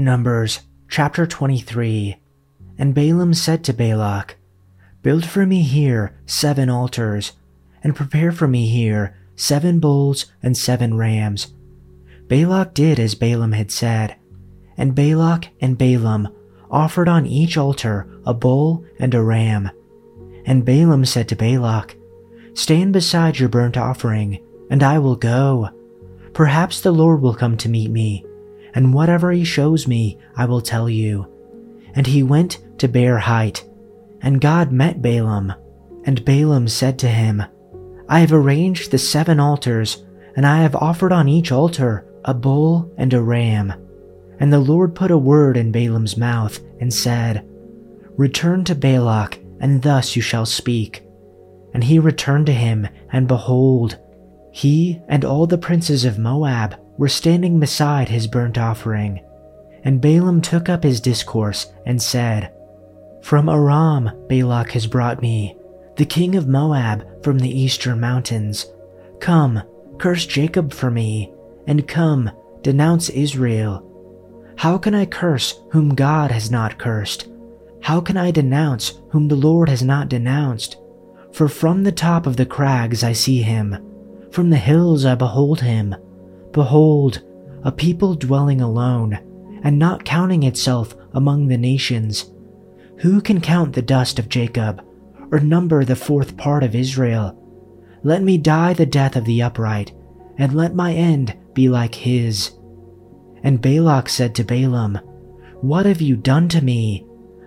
Numbers chapter 23 And Balaam said to Balak, Build for me here seven altars, and prepare for me here seven bulls and seven rams. Balak did as Balaam had said, and Balak and Balaam offered on each altar a bull and a ram. And Balaam said to Balak, Stand beside your burnt offering, and I will go. Perhaps the Lord will come to meet me and whatever he shows me, I will tell you. And he went to Bare Height, and God met Balaam. And Balaam said to him, I have arranged the seven altars, and I have offered on each altar a bull and a ram. And the Lord put a word in Balaam's mouth and said, Return to Balak, and thus you shall speak. And he returned to him, and behold, he and all the princes of Moab were standing beside his burnt offering. And Balaam took up his discourse and said, From Aram Balak has brought me, the king of Moab from the eastern mountains. Come, curse Jacob for me, and come, denounce Israel. How can I curse whom God has not cursed? How can I denounce whom the Lord has not denounced? For from the top of the crags I see him, from the hills I behold him. Behold, a people dwelling alone, and not counting itself among the nations. Who can count the dust of Jacob, or number the fourth part of Israel? Let me die the death of the upright, and let my end be like his. And Balak said to Balaam, What have you done to me?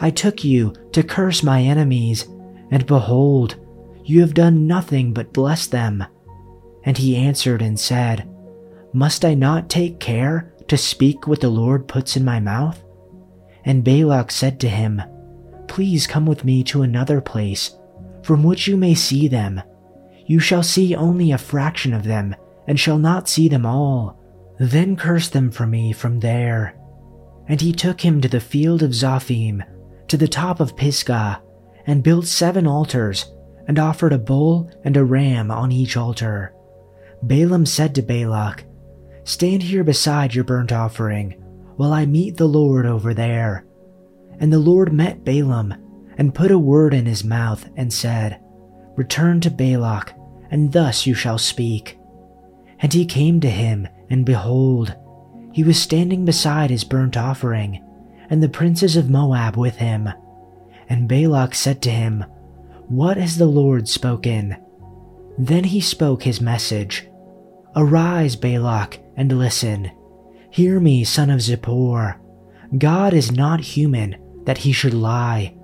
I took you to curse my enemies, and behold, you have done nothing but bless them. And he answered and said, must I not take care to speak what the Lord puts in my mouth? And Balak said to him, Please come with me to another place, from which you may see them. You shall see only a fraction of them, and shall not see them all. Then curse them for me from there. And he took him to the field of Zophim, to the top of Pisgah, and built seven altars, and offered a bull and a ram on each altar. Balaam said to Balak, Stand here beside your burnt offering, while I meet the Lord over there. And the Lord met Balaam, and put a word in his mouth, and said, Return to Balak, and thus you shall speak. And he came to him, and behold, he was standing beside his burnt offering, and the princes of Moab with him. And Balak said to him, What has the Lord spoken? Then he spoke his message. Arise, Balak, and listen. Hear me, son of Zippor. God is not human that he should lie,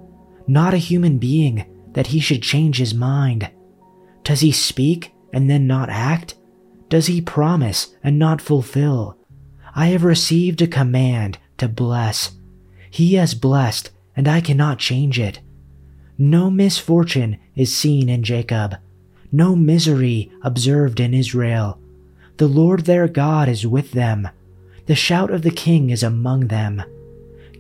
not a human being that he should change his mind. Does he speak and then not act? Does he promise and not fulfill? I have received a command to bless. He has blessed, and I cannot change it. No misfortune is seen in Jacob, no misery observed in Israel. The Lord their God is with them. The shout of the king is among them.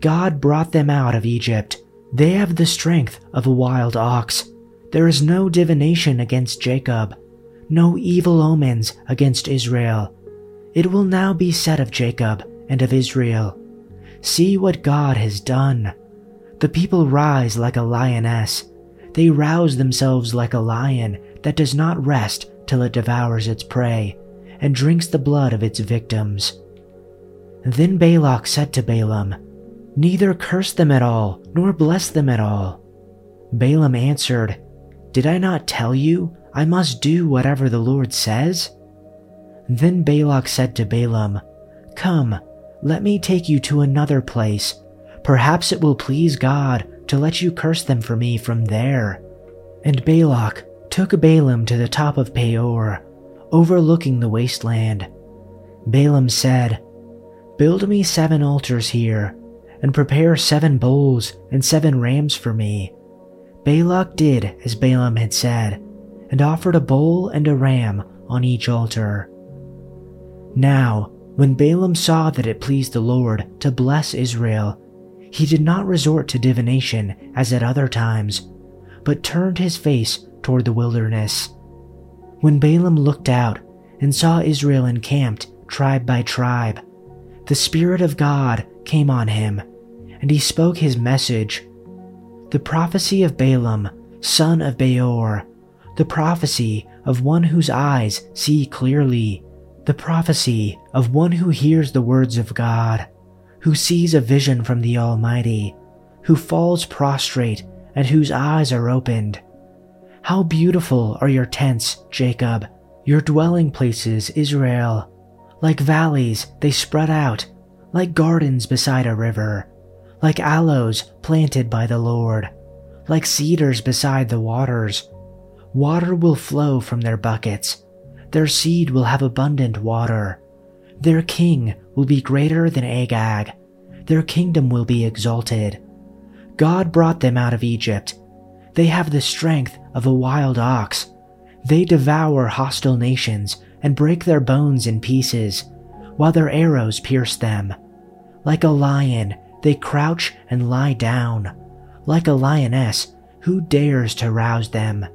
God brought them out of Egypt. They have the strength of a wild ox. There is no divination against Jacob, no evil omens against Israel. It will now be said of Jacob and of Israel See what God has done. The people rise like a lioness. They rouse themselves like a lion that does not rest till it devours its prey and drinks the blood of its victims. Then Balak said to Balaam, Neither curse them at all, nor bless them at all. Balaam answered, Did I not tell you I must do whatever the Lord says? Then Balak said to Balaam, Come, let me take you to another place. Perhaps it will please God to let you curse them for me from there. And Balak took Balaam to the top of Peor, overlooking the wasteland. Balaam said, Build me seven altars here, and prepare seven bulls and seven rams for me. Balak did as Balaam had said, and offered a bull and a ram on each altar. Now, when Balaam saw that it pleased the Lord to bless Israel, he did not resort to divination as at other times, but turned his face toward the wilderness. When Balaam looked out and saw Israel encamped tribe by tribe, the Spirit of God came on him, and he spoke his message. The prophecy of Balaam, son of Beor, the prophecy of one whose eyes see clearly, the prophecy of one who hears the words of God, who sees a vision from the Almighty, who falls prostrate and whose eyes are opened. How beautiful are your tents, Jacob, your dwelling places, Israel. Like valleys, they spread out, like gardens beside a river, like aloes planted by the Lord, like cedars beside the waters. Water will flow from their buckets. Their seed will have abundant water. Their king will be greater than Agag. Their kingdom will be exalted. God brought them out of Egypt. They have the strength of a wild ox. They devour hostile nations and break their bones in pieces, while their arrows pierce them. Like a lion, they crouch and lie down. Like a lioness, who dares to rouse them?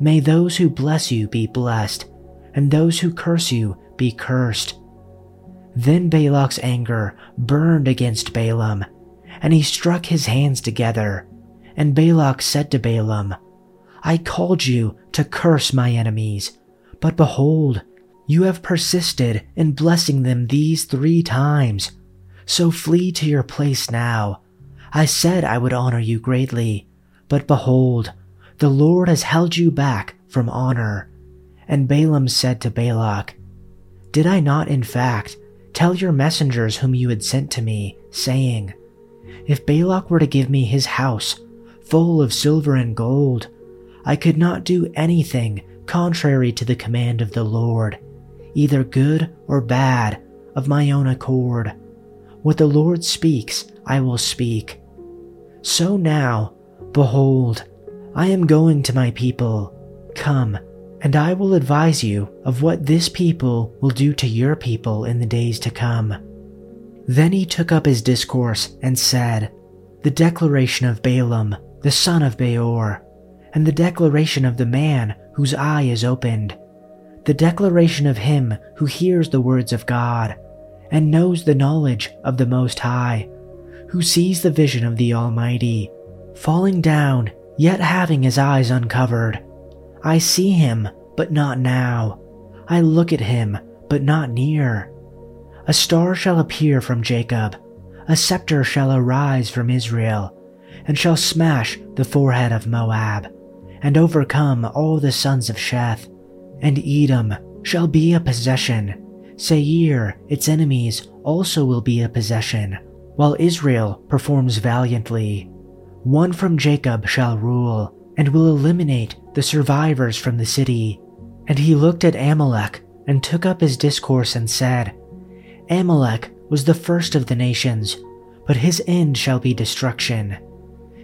May those who bless you be blessed, and those who curse you be cursed. Then Balak's anger burned against Balaam, and he struck his hands together. And Balak said to Balaam, I called you to curse my enemies, but behold, you have persisted in blessing them these three times. So flee to your place now. I said I would honor you greatly, but behold, the Lord has held you back from honor. And Balaam said to Balak, Did I not, in fact, tell your messengers whom you had sent to me, saying, If Balak were to give me his house, full of silver and gold, I could not do anything contrary to the command of the Lord, either good or bad, of my own accord. What the Lord speaks, I will speak. So now, behold, I am going to my people. Come, and I will advise you of what this people will do to your people in the days to come. Then he took up his discourse and said, The declaration of Balaam, the son of Beor, and the declaration of the man whose eye is opened, the declaration of him who hears the words of God, and knows the knowledge of the Most High, who sees the vision of the Almighty, falling down, yet having his eyes uncovered. I see him, but not now. I look at him, but not near. A star shall appear from Jacob, a scepter shall arise from Israel, and shall smash the forehead of Moab and overcome all the sons of Sheth. And Edom shall be a possession. Seir, its enemies, also will be a possession, while Israel performs valiantly. One from Jacob shall rule, and will eliminate the survivors from the city. And he looked at Amalek, and took up his discourse and said, Amalek was the first of the nations, but his end shall be destruction.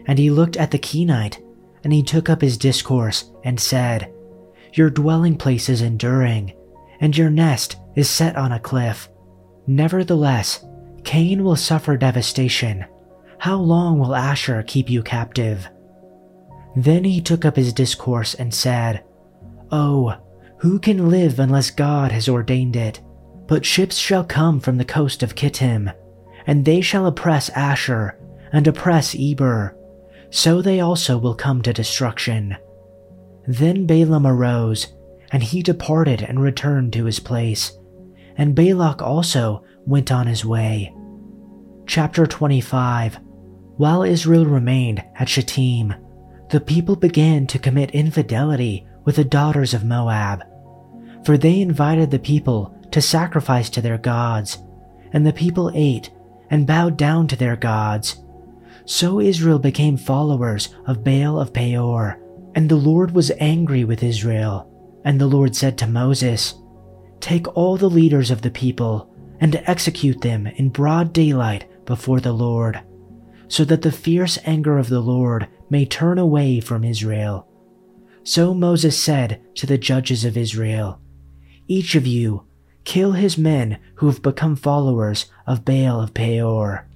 And he looked at the Kenite, and he took up his discourse and said, Your dwelling place is enduring, and your nest is set on a cliff. Nevertheless, Cain will suffer devastation. How long will Asshur keep you captive? Then he took up his discourse and said, Oh, who can live unless God has ordained it? But ships shall come from the coast of Kittim, and they shall oppress Asshur and oppress Eber, so they also will come to destruction. Then Balaam arose, and he departed and returned to his place, and Balak also went on his way. Chapter 25 While Israel remained at Shittim, the people began to commit infidelity with the daughters of Moab, for they invited the people to sacrifice to their gods, and the people ate and bowed down to their gods so Israel became followers of Baal of Peor, and the Lord was angry with Israel. And the Lord said to Moses, Take all the leaders of the people and execute them in broad daylight before the Lord, so that the fierce anger of the Lord may turn away from Israel. So Moses said to the judges of Israel, Each of you kill his men who have become followers of Baal of Peor.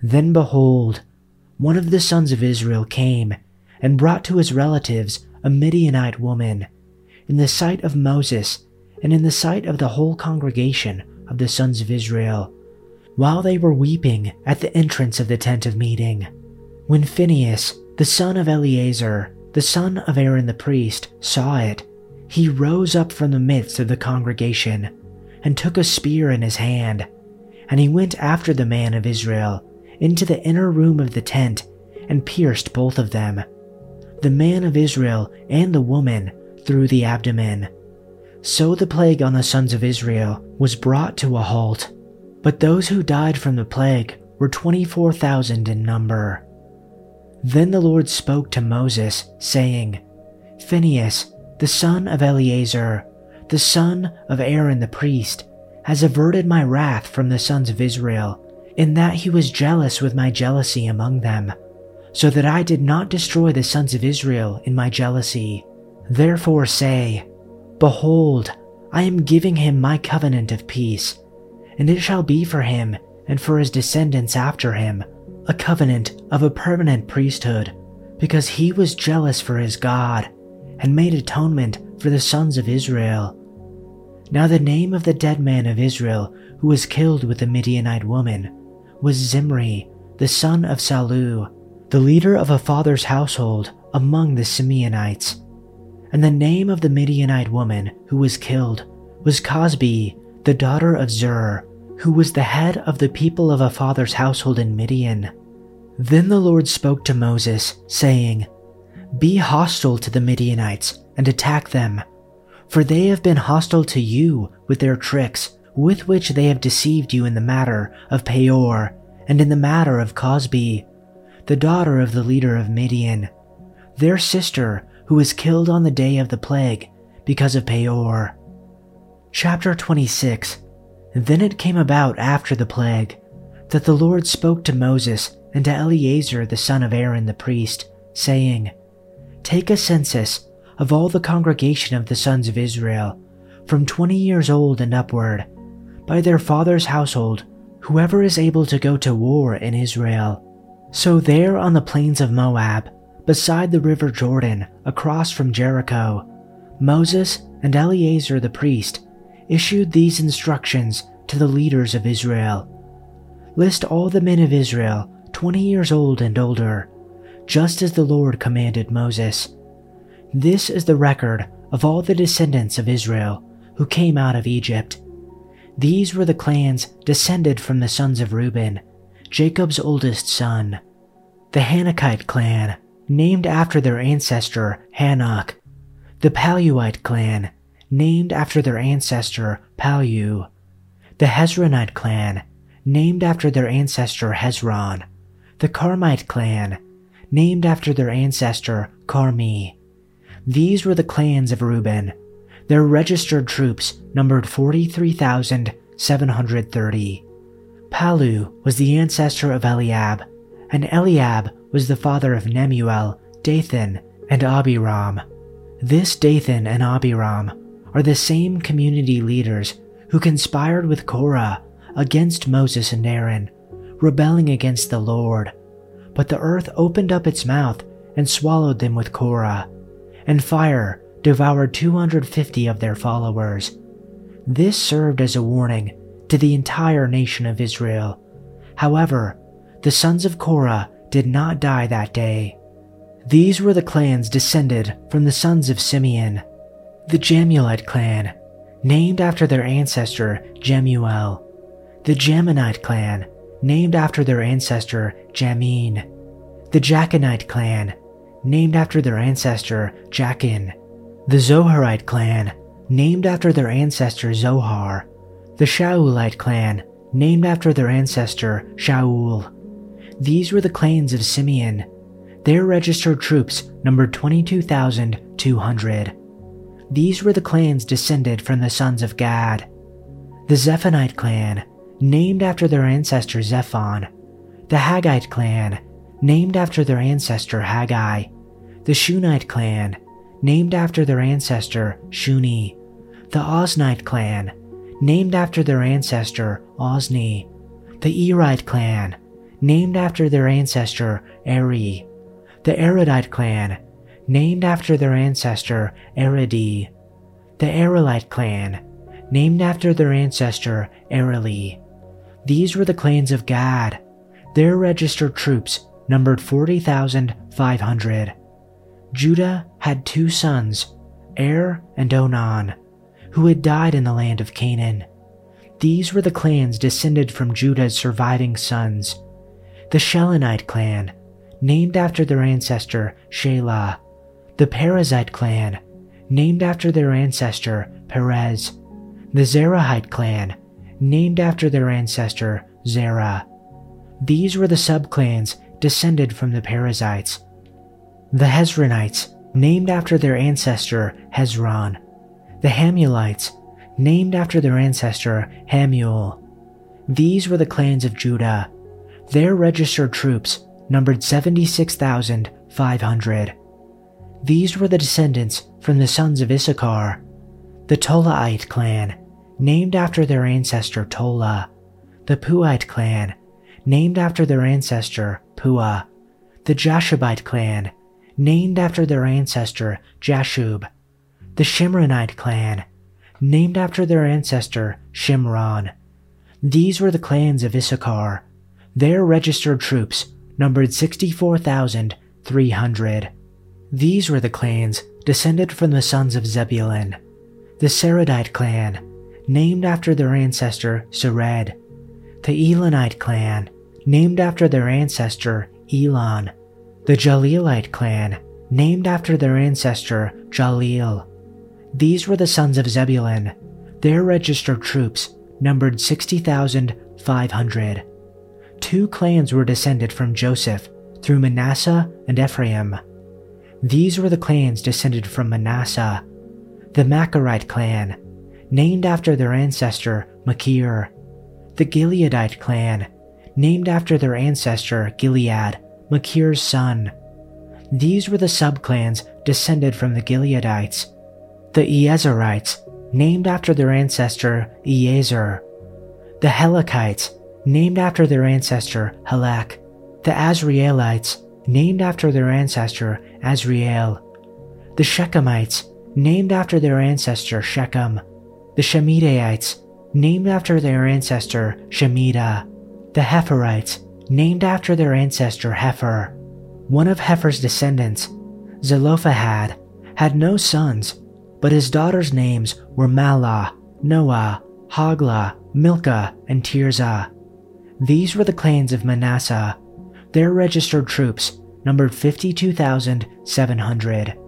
Then behold, one of the sons of Israel came and brought to his relatives a Midianite woman. In the sight of Moses and in the sight of the whole congregation of the sons of Israel, while they were weeping at the entrance of the tent of meeting. When Phinehas, the son of Eleazar, the son of Aaron the priest, saw it, he rose up from the midst of the congregation and took a spear in his hand, and he went after the man of Israel into the inner room of the tent and pierced both of them, the man of Israel and the woman, through the abdomen. So the plague on the sons of Israel was brought to a halt, but those who died from the plague were 24,000 in number. Then the Lord spoke to Moses, saying, Phinehas, the son of Eleazar, the son of Aaron the priest, has averted my wrath from the sons of Israel, in that he was jealous with my jealousy among them, so that I did not destroy the sons of Israel in my jealousy. Therefore say, Behold, I am giving him my covenant of peace, and it shall be for him and for his descendants after him a covenant of a permanent priesthood, because he was jealous for his God and made atonement for the sons of Israel. Now the name of the dead man of Israel who was killed with the Midianite woman was Zimri, the son of Salu, the leader of a father's household among the Simeonites. And the name of the Midianite woman who was killed was Cosbi, the daughter of Zur, who was the head of the people of a father's household in Midian. Then the Lord spoke to Moses, saying, Be hostile to the Midianites and attack them, for they have been hostile to you with their tricks, with which they have deceived you in the matter of Peor and in the matter of Cosbi, the daughter of the leader of Midian, their sister who was killed on the day of the plague because of Peor. Chapter 26 Then it came about after the plague that the Lord spoke to Moses and to Eleazar the son of Aaron the priest, saying, Take a census of all the congregation of the sons of Israel, from twenty years old and upward, by their father's household, whoever is able to go to war in Israel. So there on the plains of Moab, beside the river Jordan, across from Jericho, Moses and Eleazar the priest issued these instructions to the leaders of Israel. List all the men of Israel 20 years old and older, just as the Lord commanded Moses. This is the record of all the descendants of Israel who came out of Egypt. These were the clans descended from the sons of Reuben, Jacob's oldest son. The Hanochite clan, named after their ancestor Hanoch. The Paluite clan, named after their ancestor Palu. The Hezronite clan, named after their ancestor Hezron the Carmite clan, named after their ancestor Carmi. These were the clans of Reuben. Their registered troops numbered 43,730. Palu was the ancestor of Eliab, and Eliab was the father of Nemuel, Dathan, and Abiram. This Dathan and Abiram are the same community leaders who conspired with Korah against Moses and Aaron rebelling against the Lord. But the earth opened up its mouth and swallowed them with Korah, and fire devoured 250 of their followers. This served as a warning to the entire nation of Israel. However, the sons of Korah did not die that day. These were the clans descended from the sons of Simeon. The Jemuelite clan, named after their ancestor Jemuel. The Jaminite clan, named after their ancestor Jamin, the Jachinite clan, named after their ancestor Jachin, the Zoharite clan, named after their ancestor Zohar, the Shaulite clan, named after their ancestor Shaul. These were the clans of Simeon. Their registered troops numbered 22,200. These were the clans descended from the sons of Gad. The Zephonite clan, named after their ancestor Zephon, the Haggite clan, named after their ancestor Haggi, the Shunite clan, named after their ancestor Shuni, the Oznite clan, named after their ancestor Ozni, the Erite clan, named after their ancestor Eri, the Arodite clan, named after their ancestor Arodi, the Arelite clan, named after their ancestor Areli, These were the clans of Gad. Their registered troops numbered 40,500. Judah had two sons, Er and Onan, who had died in the land of Canaan. These were the clans descended from Judah's surviving sons. The Shelonite clan, named after their ancestor Shelah. The Perezite clan, named after their ancestor Perez. The Zerahite clan, named after their ancestor Zerah. These were the subclans descended from the Perezites. The Hezronites, named after their ancestor Hezron. The Hamulites, named after their ancestor Hamul. These were the clans of Judah. Their registered troops numbered 76,500. These were the descendants from the sons of Issachar. The Tolaite clan, named after their ancestor Tola. The Puite clan, named after their ancestor Pua. The Jashubite clan, named after their ancestor Jashub. The Shimronite clan, named after their ancestor Shimron. These were the clans of Issachar. Their registered troops numbered 64,300. These were the clans descended from the sons of Zebulun. The Seredite clan, named after their ancestor Sered. The Elonite clan, named after their ancestor Elon. The Jahleelite clan, named after their ancestor Jahleel. These were the sons of Zebulun. Their registered troops numbered 60,500. Two clans were descended from Joseph through Manasseh and Ephraim. These were the clans descended from Manasseh. The Machirite clan, named after their ancestor Machir. The Gileadite clan, named after their ancestor Gilead, Machir's son. These were the subclans descended from the Gileadites. The Iezerites, named after their ancestor Iezer. The Helekites, named after their ancestor Helek, The Asrielites, named after their ancestor Asriel. The Shechemites, named after their ancestor Shechem. The Shemidaites, named after their ancestor Shemida. The Hepherites, named after their ancestor Hepher. One of Hepher's descendants, Zelophehad, had no sons, but his daughters' names were Mahlah, Noah, Hoglah, Milcah, and Tirzah. These were the clans of Manasseh. Their registered troops numbered 52,700.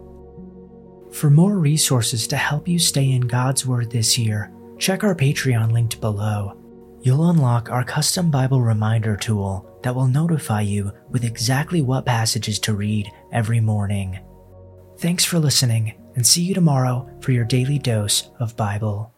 For more resources to help you stay in God's Word this year, check our Patreon linked below. You'll unlock our custom Bible reminder tool that will notify you with exactly what passages to read every morning. Thanks for listening, and see you tomorrow for your daily dose of Bible.